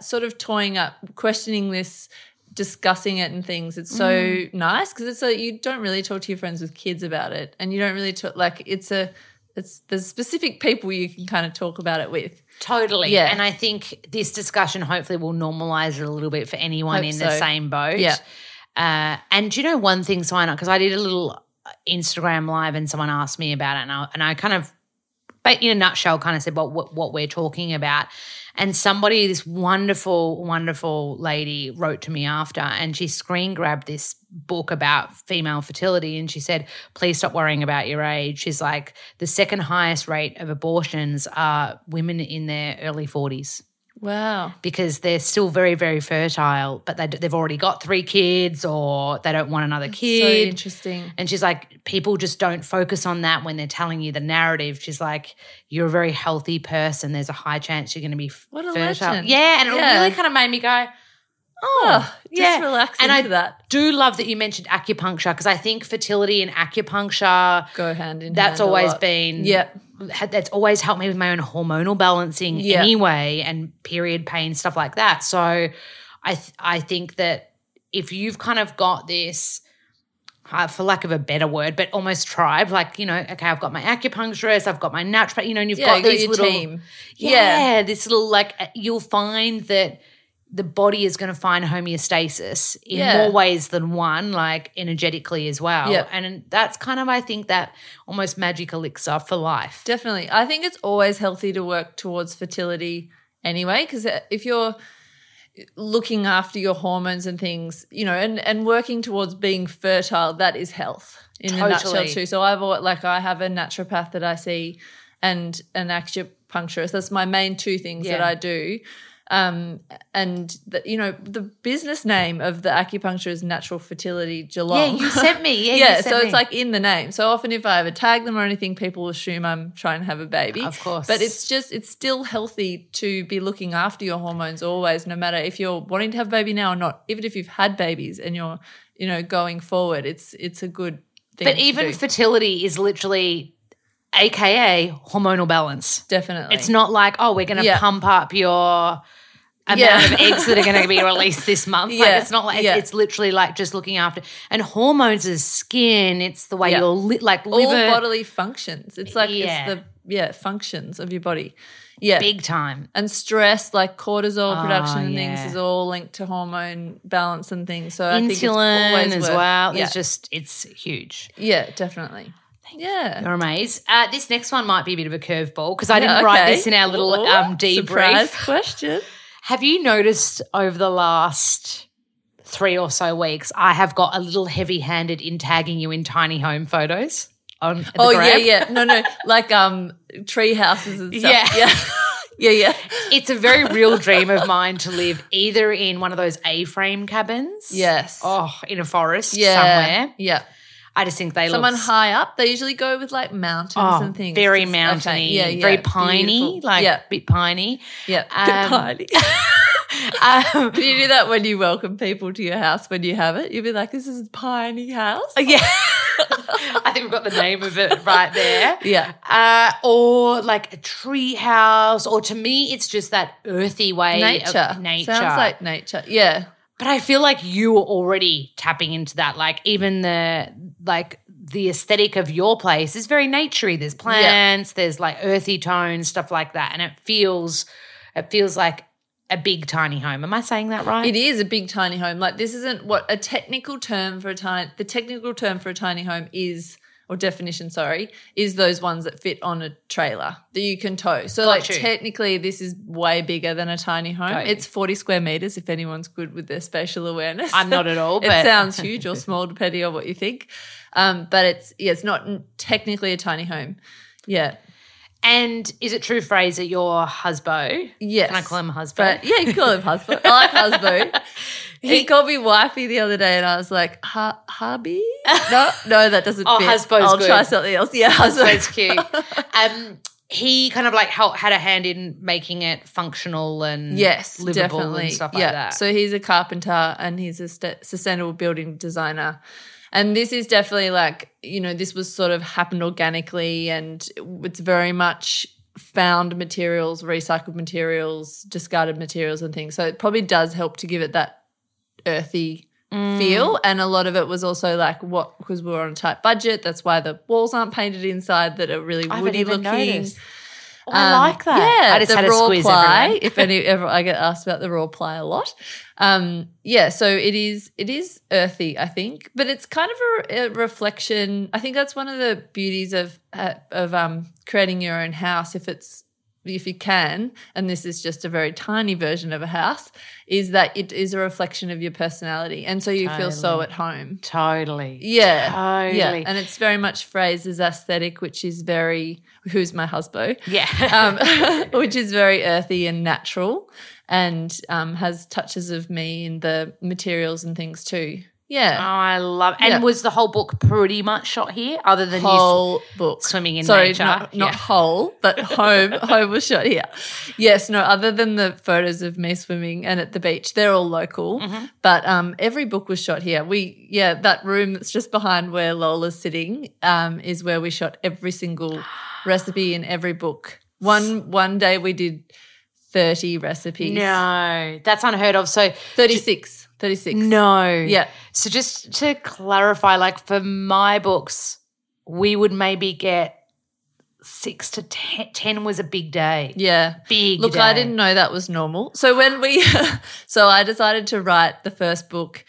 sort of toying up, questioning this, discussing it and things. It's so Mm. nice because it's a you don't really talk to your friends with kids about it, and you don't really talk like it's a. It's there's specific people you can kind of talk about it with. Totally. Yeah. And I think this discussion hopefully will normalize it a little bit for anyone Hope in the same boat. Yeah. Uh, and do you know one thing, sign up? Because I did a little Instagram live and someone asked me about it, and I, and I kind of, but in a nutshell, kind of said what, what what we're talking about. And somebody, this wonderful, wonderful lady, wrote to me after, and she screen grabbed this book about female fertility, and she said, "Please stop worrying about your age." She's like, the second highest rate of abortions are women in their early forties Wow. because they're still very, very fertile, but they, they've already got three kids or they don't want another So kid. So interesting. and she's like, people just don't focus on that when they're telling you the narrative. She's like, you're a very healthy person. There's a high chance you're going to be What fertile. legend. Yeah, and it Yeah. really kind of made me go, oh, Oh, yeah. relax and I that. do love that you mentioned acupuncture because I think fertility and acupuncture. Go hand in That's hand always been Yeah. Had- that's always helped me with my own hormonal balancing Yeah. anyway and period pain stuff like that so i th- i think that if you've kind of got this uh, for lack of a better word but almost tribe like you know okay i've got my acupuncturist i've got my naturopath you know and you've Yeah, got you got these your little team. yeah, Yeah. this little like uh, you'll find that the body is going to find homeostasis in Yeah. more ways than one, like energetically as well. Yep. And that's kind of, I think, that almost magic elixir for life. Definitely. I think it's always healthy to work towards fertility anyway, because uh, if you're looking after your hormones and things, you know, and, and working towards being fertile, that is health in a nutshell too. So I've like I have a naturopath that I see and an acupuncturist. That's my main two things that I do. Um, and the, you know the business name of the acupuncture is Natural Fertility Geelong. Yeah, you sent me. Yeah, yeah, sent so me. it's like in the name. So often, if I ever tag them or anything, people assume I'm trying to have a baby. Of course. But it's just, it's still healthy to be looking after your hormones always, no matter if you're wanting to have a baby now or not. Even if you've had babies and you're, you know, going forward, it's it's a good thing. But even fertility is literally, AKA hormonal balance. definitely, It's not like, oh, we're going to Yeah. pump up your amount Yeah. of eggs that are going to be released this month. Like, it's not like, it's, Yeah. it's literally like just looking after. And hormones is skin. It's the way Yeah. you're li- like all liver. bodily functions. It's like Yeah. it's the yeah functions of your body. Yeah, big time. and stress like cortisol Oh, production and things yeah. is all linked to hormone balance and things. So I think it's Insulin always as worth- well. Yeah, It's just, it's huge. yeah, definitely. Yeah. You're amazed. Uh, this next one might be a bit of a curveball because I didn't Yeah, write this in our little Ooh, um, debrief. Surprise question. Have you noticed over the last three or so weeks, I have got a little heavy handed in tagging you in tiny home photos? On the Oh yeah, yeah. No, no, like um tree houses and stuff. Yeah. Yeah. Yeah, yeah. It's a very real dream of mine to live either in one of those A-frame cabins. Yes. Oh, in a forest yeah. somewhere. Yeah. I just think they Someone look high up. They usually go with like mountains oh, and things. very Just- mountainy, okay, Yeah, yeah. very piney, beautiful. like yeah, bit piney. yeah. um, piney. Um, Can you do that when you welcome people to your house when you have it? You'd be like, "This is a piney house." yeah, I think we've got the name of it right there. Yeah. Uh, or like a tree house, or to me, it's just that earthy way Nature. of nature. Sounds like nature. Yeah. But I feel like you were already tapping into that. Like even the like the aesthetic of your place is very naturey. There's plants, there's like earthy tones, stuff like that, and it feels it feels like a big tiny home. Am I saying that right? It is a big tiny home. Like this isn't what a technical term for a tiny the technical term for a tiny home is or definition, sorry, is those ones that fit on a trailer that you can tow. So like you. technically this is way bigger than a tiny home. Got. It's 40 square meters if anyone's good with their spatial awareness. I'm not at all, it sounds huge or small depending on what you think. Um, but it's yeah, it's not technically a tiny home. Yeah. And is it true, Fraser, your husband? Yes. Can I call him a husband? But yeah, you can call him husband. I like husband. He called me wifey the other day, and I was like, "Hu- hubby? No, no, that doesn't Oh, fit. husband's I'll good. try something else. Yeah, Husband's husband. cute. Um, he kind of like helped, had a hand in making it functional and Yes, livable definitely. and stuff like yeah. that. So he's a carpenter and he's a st- sustainable building designer. And this is definitely like, you know, this was sort of happened organically and it's very much found materials, recycled materials, discarded materials and things. So it probably does help to give it that earthy Mm. feel. And a lot of it was also like what because we were on a tight budget. That's why the walls aren't painted inside that are really woody looking. noticed. Oh, I Um, like that. Yeah, I just the had a raw squeeze ply. everyone. if any ever I get asked about the raw ply a lot. Um, yeah, so it is it is earthy, I think, but it's kind of a, a reflection. I think that's one of the beauties of uh, of um, creating your own house. If it's if you can, and this is just a very tiny version of a house, is that it is a reflection of your personality, and so you feel so at home. Totally. Yeah, yeah, and it's very much Fraser's aesthetic, which is very who's my husband Yeah. um, which is very earthy and natural and um, has touches of me in the materials and things too. Oh, Yeah. I love. And Yeah. was the whole book pretty much shot here, other than you whole book. swimming in Sorry, nature? not, not Yeah. whole, but home. home was shot here. Yes, no, other than the photos of me swimming and at the beach, they're all local. Mm-hmm. But um, every book was shot here. We, yeah, that room that's just behind where Lola's sitting um, is where we shot every single recipe in every book. One one day we did 30 recipes. No, that's unheard of. So 36. 36. no, Yeah. So just to clarify, like for my books, we would maybe get six to ten. Ten was a big day. Yeah. Big. Look, day. I didn't know that was normal. So when we, so I decided to write the first book,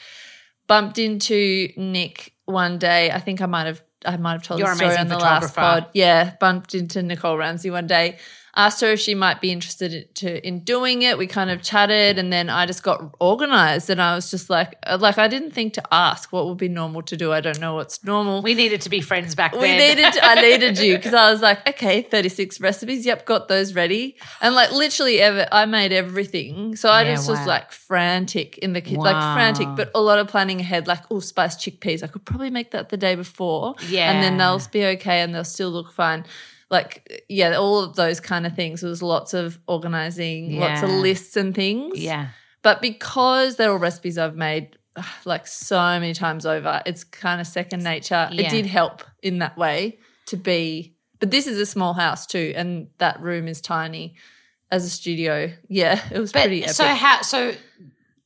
bumped into Nick one day. I think I might have, I might have told You're the story on the last pod. Yeah, bumped into Nicole Ramsey one day. Asked her if she might be interested in- to in doing it. We kind of chatted, and then I just got organized, and I was just like, uh, like I didn't think to ask what would be normal to do. I don't know what's normal. We needed to be friends back We then. needed, I needed you because I was like, okay, 36 recipes. Yep, got those ready. And like literally, ever, I made everything. So I Yeah, just was like frantic in the kitchen, like frantic, but a lot of planning ahead, like, oh, spiced chickpeas. I could probably make that the day before. Yeah. And then they'll be okay and they'll still look fine. Like, yeah, all of those kind of things. There was lots of organizing, lots of lists and things. yeah. But because they're all recipes I've made like so many times over, it's kind of second nature. Yeah. It did help in that way to be, but this is a small house too, and that room is tiny as a studio. Yeah, it was But pretty epic. so how? So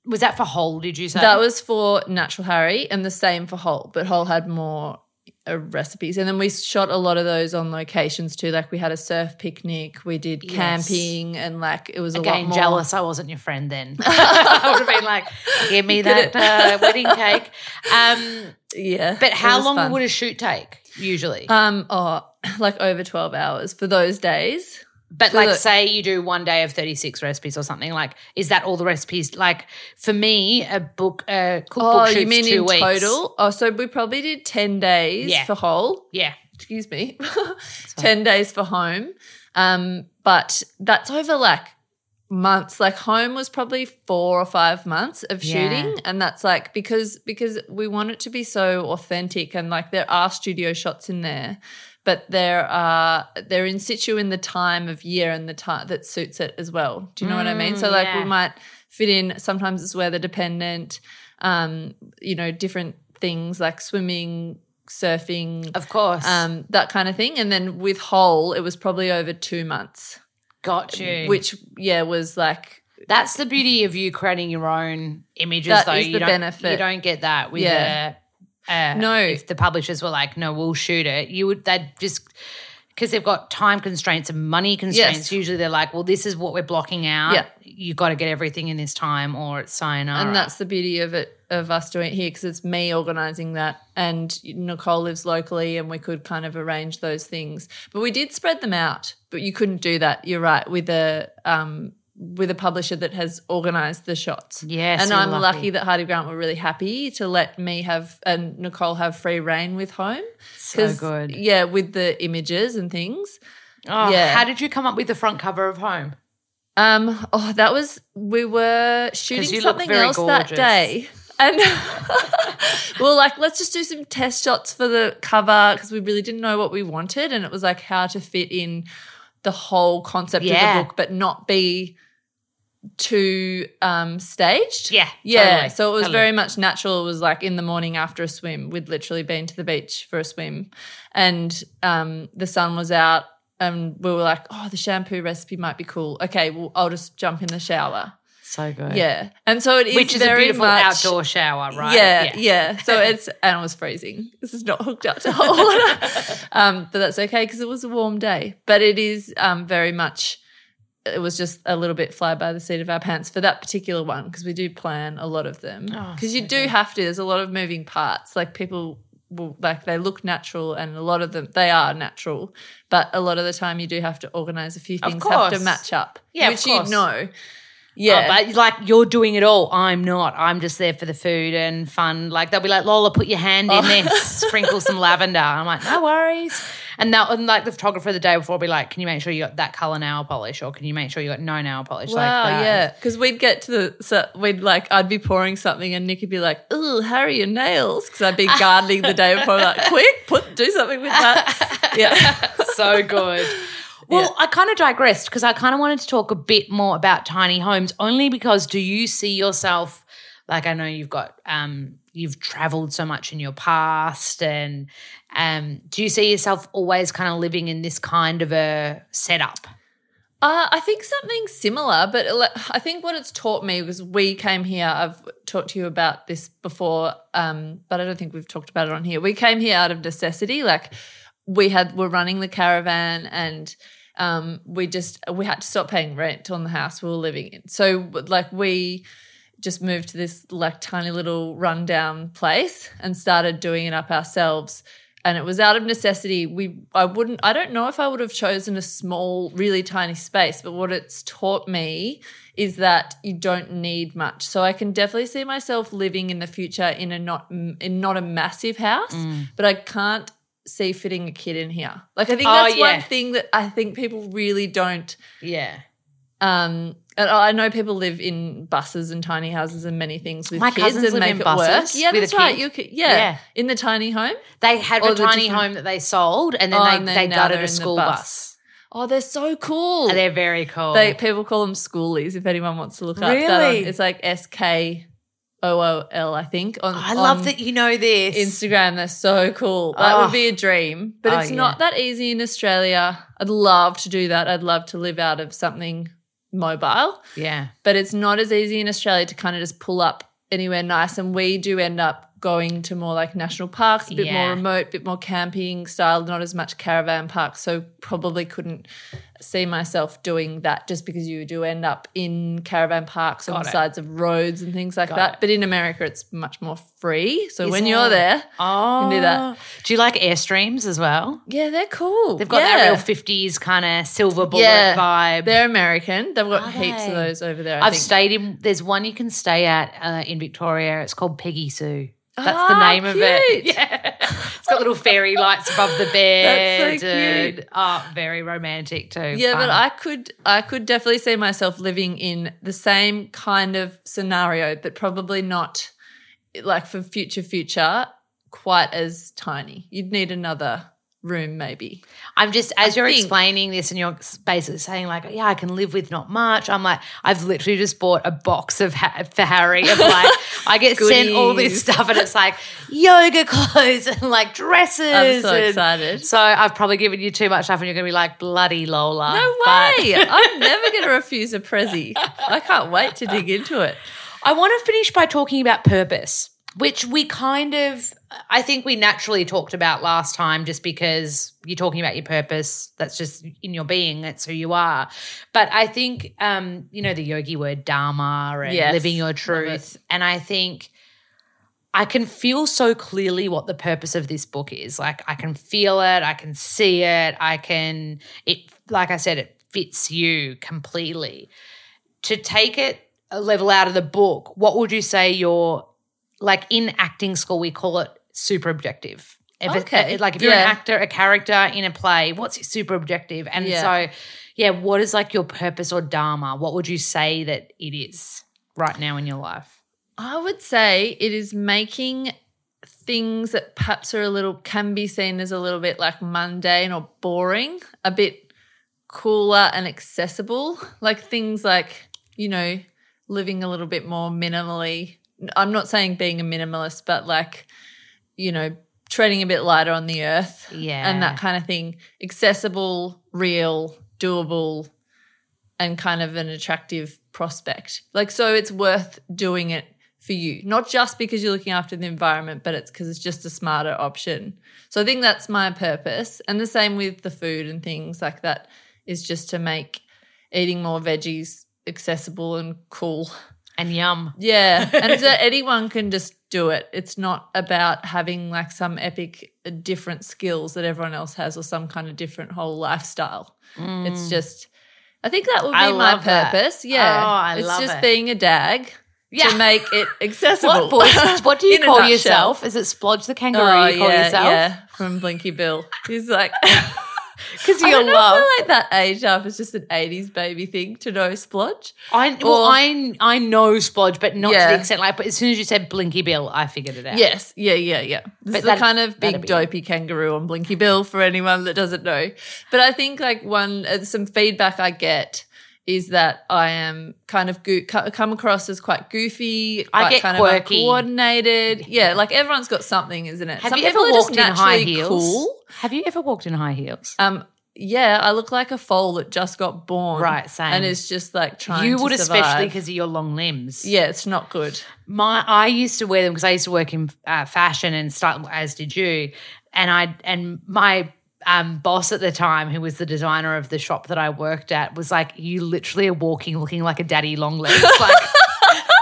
was that for whole? Did you say that was for Natural Harry, and the same for Whole, but Whole had more uh, recipes. And then we shot a lot of those on locations too. Like we had a surf picnic, we did Yes. camping, and like it was a lot Again, more. jealous I wasn't your friend then. I would have been like, give me that uh, wedding cake. Um, Yeah, but how long fun. would a shoot take usually? Um, oh, like over 12 hours for those days. But like, say you do one day of 36 recipes or something, like, is that all the recipes? Like, for me, a book, a cookbook Oh, you mean two in weeks. total? Oh, so we probably did 10 days Yeah. for whole. Yeah. Excuse me. 10 days for home. Um, but that's over like months. Like home was probably four or five months of Yeah. shooting, and that's like because because we want it to be so authentic, and like there are studio shots in there. But there are they're in situ in the time of year and the time that suits it as well. Do you know what I mean? Mm, So like yeah. we might fit in. Sometimes it's weather dependent. Um, you know, different things like swimming, surfing, Of course. um, that kind of thing. And then with whole, it was probably over two months, Got you. which yeah was like That's the beauty of you creating your own images, That though. is you the don't, benefit. You don't get that with Yeah. a, uh, No. If the publishers were like, "No, we'll shoot it," you would. They'd just because they've got time constraints and money constraints. Yes. Usually, they're like, "Well, this is what we're blocking out. Yeah. You got to get everything in this time, or it's sayonara." and that's the beauty of it of us doing it here because it's me organizing that and nicole lives locally and we could kind of arrange those things but we did spread them out but you couldn't do that you're right with a um with a publisher that has organized the shots Yes, and i'm lucky. lucky. that Hardie Grant were really happy to let me have and nicole have free reign with home so good. yeah with the images and things Oh, yeah. How did you come up with the front cover of Home? Um, oh, that was we were shooting something else that day. And we were like, let's just do some test shots for the cover because we really didn't know what we wanted. And it was like how to fit in the whole concept Yeah. of the book, but not be too um staged. Yeah, Yeah. totally, So it was totally. very much natural. It was like in the morning after a swim. We'd literally been to the beach for a swim. And um the sun was out and we were like, oh, the shampoo recipe might be cool. Okay, well, I'll just jump in the shower. So good. Yeah. And so it is Which is a very beautiful much, outdoor shower, right? Yeah, yeah. So it's and it was freezing. This is not hooked up to hot water, um, but that's okay because it was a warm day. But it is um, very much. It was just a little bit fly by the seat of our pants for that particular one because we do plan a lot of them Oh, because you so do have to. There's a lot of moving parts. Like people will like they look natural and a lot of them they are natural, but a lot of the time you do have to organize a few things have to match up. Yeah, which you know. Yeah, Yeah, but like you're doing it all. I'm not. I'm just there for the food and fun. Like they'll be like, Lola, put your hand in Oh. this, sprinkle some lavender. I'm like, no worries. And that, and like the photographer the day before will be like, can you make sure you got that color nail polish, or can you make sure you got no nail polish? Wow, like yeah. Because we'd get to the, so we'd like, I'd be pouring something and Nick would be like, "Ooh, Harry, your nails," because I'd be gardening the day before. Like, quick, put do something with that. Yeah, so good. Well, I kind of digressed because I kind of wanted to talk a bit more about tiny homes, only because do you see yourself? Like I know you've got, um, you've traveled so much in your past, and um, do you see yourself always kind of living in this kind of a setup? uh, I think something similar, but I think what it's taught me was we came here. I've talked to you about this before, um, but I don't think we've talked about it on here. We came here out of necessity, like we had were running the caravan and um, we just we had to stop paying rent on the house we were living in. So like we just moved to this like tiny little rundown place and started doing it up ourselves. And it was out of necessity. We I wouldn't I don't know if I would have chosen a small, really tiny space, but what it's taught me is that you don't need much. So I can definitely see myself living in the future in a not in not a massive house, Mm. but I can't see fitting a kid in here. Like I think Oh, that's yeah. one thing that I think people really don't Yeah, um, and I know people live in buses and tiny houses and many things with My kids cousins and live make in it buses work. Yeah, with a that's right. kid. You could, yeah, Yeah. in the tiny home. they had Or a the tiny different- home that they sold, and then Oh, they and then they now gutted they're a in the school bus. bus. Oh, they're so cool. They're very cool. They people call them skoolies. If anyone wants to look up that, on, Really? it's like S K O O L. I think. On I love on that you know this. Instagram. They're so cool. That Oh. would be a dream, but Oh, it's yeah. not that easy in Australia. I'd love to do that. I'd love to live out of something mobile. yeah, but it's not as easy in Australia to kind of just pull up anywhere nice. And we do end up going to more like national parks, a bit Yeah. more remote, bit more camping style, not as much caravan parks. So probably couldn't see myself doing that just because you do end up in caravan parks on the sides of roads and things like Got that. it. But in America, it's much more free. So Is when it? you're there, oh, do that. Do you like Airstreams as well? yeah, they're cool. They've got yeah. that real fifties kind of silver bullet Yeah. vibe. They're American. They've got Are heaps they? of those over there. I I've think. stayed in. There's one you can stay at uh, in Victoria. It's called Peggy Sue. That's Ah, the name of it. Yeah. It's got little fairy lights above the bed. That's so cute. and- oh, very romantic too. Yeah, but I could I could definitely see myself living in the same kind of scenario, but probably not like for future future quite as tiny. You'd need another room maybe. I'm just as I you're think- explaining this, and you're basically saying like, yeah, I can live with not much. I'm like, I've literally just bought a box of ha- for Harry of like, I get sent all this stuff, and it's like yoga clothes and like dresses. I'm so excited. So I've probably given you too much stuff, and you're gonna be like, bloody Lola. No But- way. I'm never going to refuse a prezi. I can't wait to dig into it. I want to finish by talking about purpose, which we kind of, I think we naturally talked about last time just because you're talking about your purpose. That's just in your being, that's who you are. But I think, um, you know, the yogi word dharma and Yes, living your truth. And I think I can feel so clearly what the purpose of this book is. Like, I can feel it, I can see it, I can, it, like I said, it fits you completely. To take it a level out of the book, what would you say your like in acting school we call it super objective. If it- Okay, like if you're an actor, a character in a play, what's your super objective? And Yeah. so, yeah, what is like your purpose or dharma? What would you say that it is right now in your life? I would say it is making things that perhaps are a little can be seen as a little bit like mundane or boring, a bit cooler and accessible. Like things like, you know, living a little bit more minimally. I'm not saying being a minimalist, but like, you know, treading a bit lighter on the earth Yeah. and that kind of thing. Accessible, real, doable, and kind of an attractive prospect. Like, so it's worth doing it for you, not just because you're looking after the environment, but it's because it's just a smarter option. So I think that's my purpose. And the same with the food and things like that is just to make eating more veggies accessible and cool. And yum. Yeah. And so anyone can just do it. It's not about having like some epic uh, different skills that everyone else has or some kind of different whole lifestyle. It's just, I think that would be Mm. I my love that. purpose. Yeah. Oh, I it's love just it. being a dag Yeah. to make it accessible. What voice? What do you call yourself? Is it Splodge the kangaroo? Oh, you call yeah, yourself? yeah, from Blinky Bill. He's like, Because I you don't love. I like that age up. is just an 80s baby thing to know splodge. I well, Or- I I know Splodge, but not to Yeah. the extent like. But as soon as you said Blinky Bill, I figured it out. Yes, yeah, yeah, yeah. This But is the that- kind of that'd big be- dopey kangaroo on Blinky Bill for anyone that doesn't know. But I think like one uh, some feedback I get is that I am kind of go- come across as quite goofy, I quite get kind quirky. of uncoordinated. Yeah, like everyone's got something, isn't it? Have Some you ever people are just walked in high heels? Cool. Have you ever walked in high heels? Um, yeah, I look like a foal that just got born, Right, same. and it's just like trying. you would especially because of your long limbs. yeah, it's not good. my I used to wear them because I used to work in uh, fashion and style, as did you. And I and my um, boss at the time, who was the designer of the shop that I worked at, was like, "You literally are walking looking like a daddy long legs." Like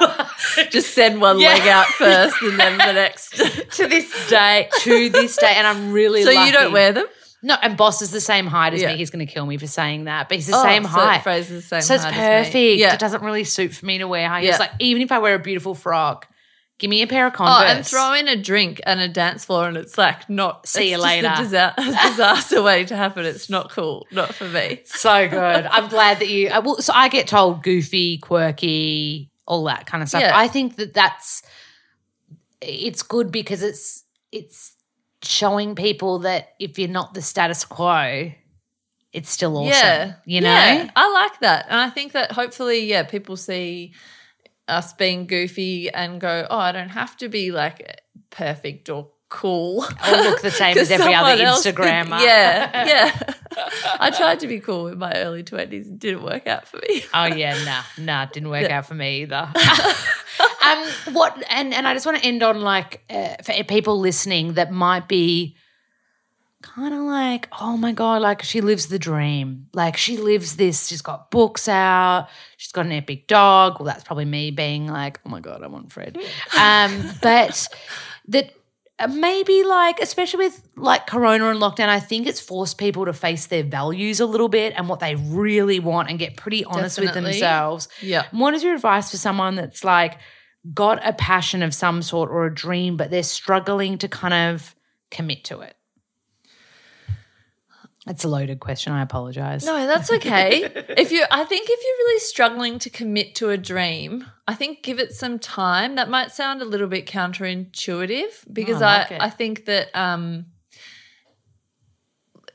Just send one Yeah. leg out first, and then the next. to this day, to this day, and I'm really so you don't wear them. No, and boss is the same height as Yeah. me. He's going to kill me for saying that, but he's the Oh, same so height. Fraser's the same so it's perfect. Yeah. It doesn't really suit for me to wear high heels. Yeah. Like even if I wear a beautiful frock, give me a pair of Converse. Oh, and throw in a drink and a dance floor, and it's like not. See it's you later. A disa- disaster way to happen. It's not cool. Not for me. So good. I'm glad that you. uh, Well, so I get told goofy, quirky, all that kind of stuff. Yeah. I think that that's it's good because it's it's showing people that if you're not the status quo, it's still awesome. Yeah, you know. Yeah, I like that, and I think that hopefully, yeah, people see us being goofy and go, "Oh, I don't have to be like perfect or cool Or look the same as every other Instagrammer. Yeah, yeah. I tried to be cool in my early twenties. It didn't work out for me. Oh yeah, nah, nah, it didn't work Yeah. out for me either. um, what and and I just want to end on like uh, for people listening that might be kind of like, oh my god, like she lives the dream. Like she lives this. She's got books out. She's got an epic dog. Well, that's probably me being like, oh my god, I want Fred. Um, but that uh, maybe like especially with like corona and lockdown i think it's forced people to face their values a little bit and what they really want and get pretty honest with themselves Yeah. What is your advice for someone that's like got a passion of some sort or a dream but they're struggling to kind of commit to it? It's a loaded question. I apologize. No, that's okay. if you I think if you're really struggling to commit to a dream, I think give it some time. That might sound a little bit counterintuitive because I I, like. I, think that um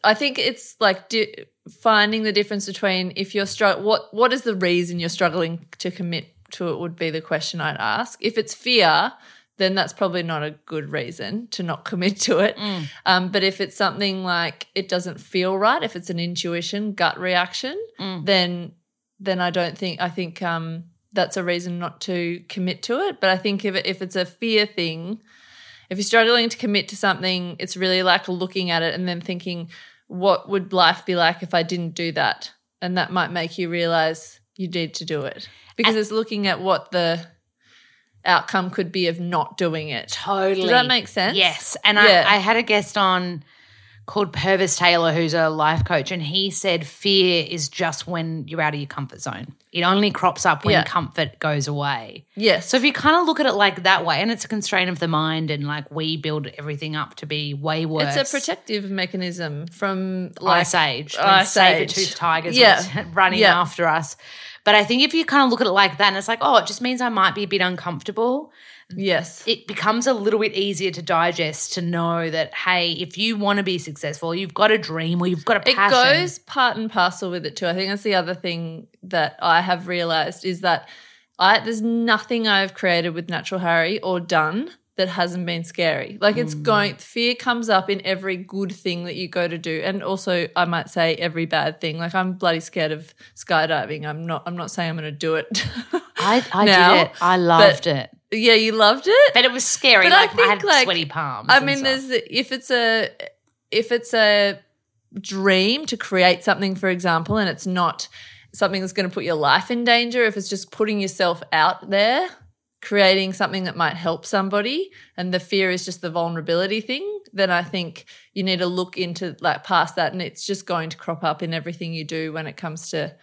I think it's like di- finding the difference between if you're str- what what is the reason you're struggling to commit to it would be the question I'd ask. If it's fear, then that's probably not a good reason to not commit to it. Um, but if it's something like it doesn't feel right, if it's an intuition, gut reaction, then then I don't think I think um, that's a reason not to commit to it. But I think if it, if it's a fear thing, if you're struggling to commit to something, it's really like looking at it and then thinking, what would life be like if I didn't do that? And that might make you realize you need to do it because it's looking at what the outcome could be of not doing it. Totally. Does that make sense? Yes. And Yeah. I, I had a guest on called Purvis Taylor, who's a life coach, and he said fear is just when you're out of your comfort zone. It only crops up when Yeah. comfort goes away. Yes. So if you kind of look at it like that way, and it's a constraint of the mind, and like we build everything up to be way worse. it's a protective mechanism from like Ice Age, Ice Age. saber-toothed tigers Yeah. running Yeah. after us. But I think if you kind of look at it like that, and it's like, oh, it just means I might be a bit uncomfortable. Yes. It becomes a little bit easier to digest to know that, hey, if you want to be successful, you've got a dream or you've got a It passion. goes part and parcel with it too. I think that's the other thing that I have realized is that I there's nothing I've created with Natural Harry or done that hasn't been scary. Like it's Mm. going fear comes up in every good thing that you go to do. And also I might say every bad thing. Like I'm bloody scared of skydiving. I'm not I'm not saying I'm gonna do it. I, I now, did it. I loved it. yeah, you loved it? But it was scary. But I like I, think, had like, sweaty palms. I mean, there's if it's a if it's a dream to create something, for example, and it's not something that's going to put your life in danger. If it's just putting yourself out there, creating something that might help somebody, and the fear is just the vulnerability thing, then I think you need to look into like past that, and it's just going to crop up in everything you do when it comes to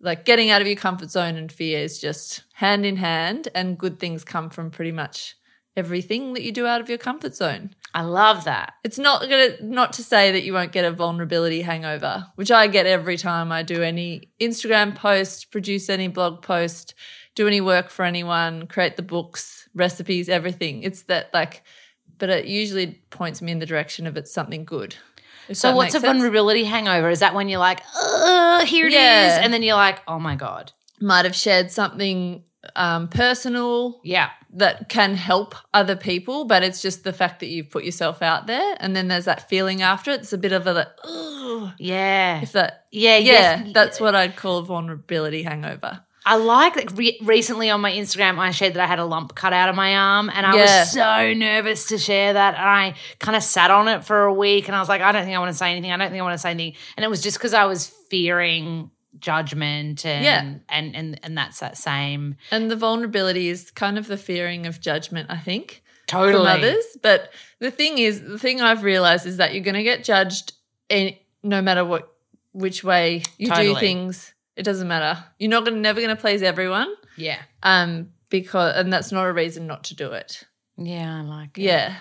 like getting out of your comfort zone and fear is just hand in hand and good things come from pretty much everything that you do out of your comfort zone. I love that. It's not gonna not to say that you won't get a vulnerability hangover, which I get every time I do any Instagram post, produce any blog post, do any work for anyone, create the books, recipes, everything. It's that like but it usually points me in the direction of it's something good. So what's a sense. vulnerability hangover? Is that when you're like, here it is, Yeah. And then you're like, oh my God. might have shared something um, personal Yeah. that can help other people, but it's just the fact that you've put yourself out there, and then there's that feeling after it. It's a bit of a like, Yeah. if that, yeah. yeah, yes. that's what I'd call a vulnerability hangover. I like that re- recently on my Instagram, I shared that I had a lump cut out of my arm, and I Yeah. was so nervous to share that. And I kind of sat on it for a week, and I was like, I don't think I want to say anything. I don't think I want to say anything. And it was just because I was fearing judgment, and Yeah. and and and that's that same And the vulnerability is kind of the fearing of judgment, I think, totally. from others. But the thing is, the thing I've realized is that you're going to get judged in, no matter what, which way you do things. It doesn't matter. You're not to never going to please everyone. Yeah, Um, because and that's not a reason not to do it. yeah, I like it. Yeah.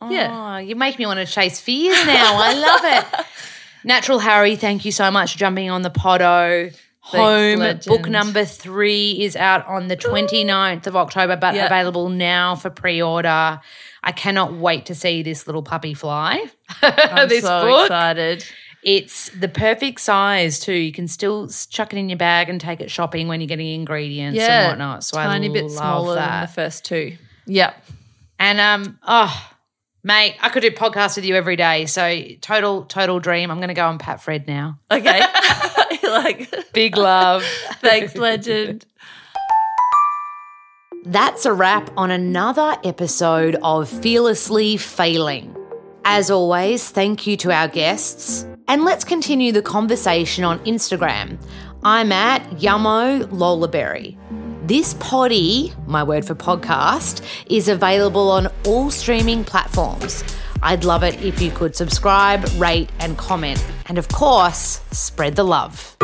Oh, Yeah. you make me want to chase fears now. I love it. Natural Harry, thank you so much for jumping on the podo. Home legend. book number three is out on the 29th of October, but Yeah. available now for pre order. I cannot wait to see this little puppy fly. I'm so book. excited. It's the perfect size too. You can still chuck it in your bag and take it shopping when you're getting ingredients Yeah. and whatnot. So Tiny I bit love smaller that. than the first two. Yep. And um, oh, mate, I could do podcasts with you every day. So total, total dream. I'm going to go on Pat Fred now. Okay. like Big love. thanks, legend. That's a wrap on another episode of Fearlessly Failing. As always, thank you to our guests. And let's continue the conversation on Instagram. I'm at Yummo Lolaberry. This poddy, my word for podcast, is available on all streaming platforms. I'd love it if you could subscribe, rate, and comment. And of course, spread the love.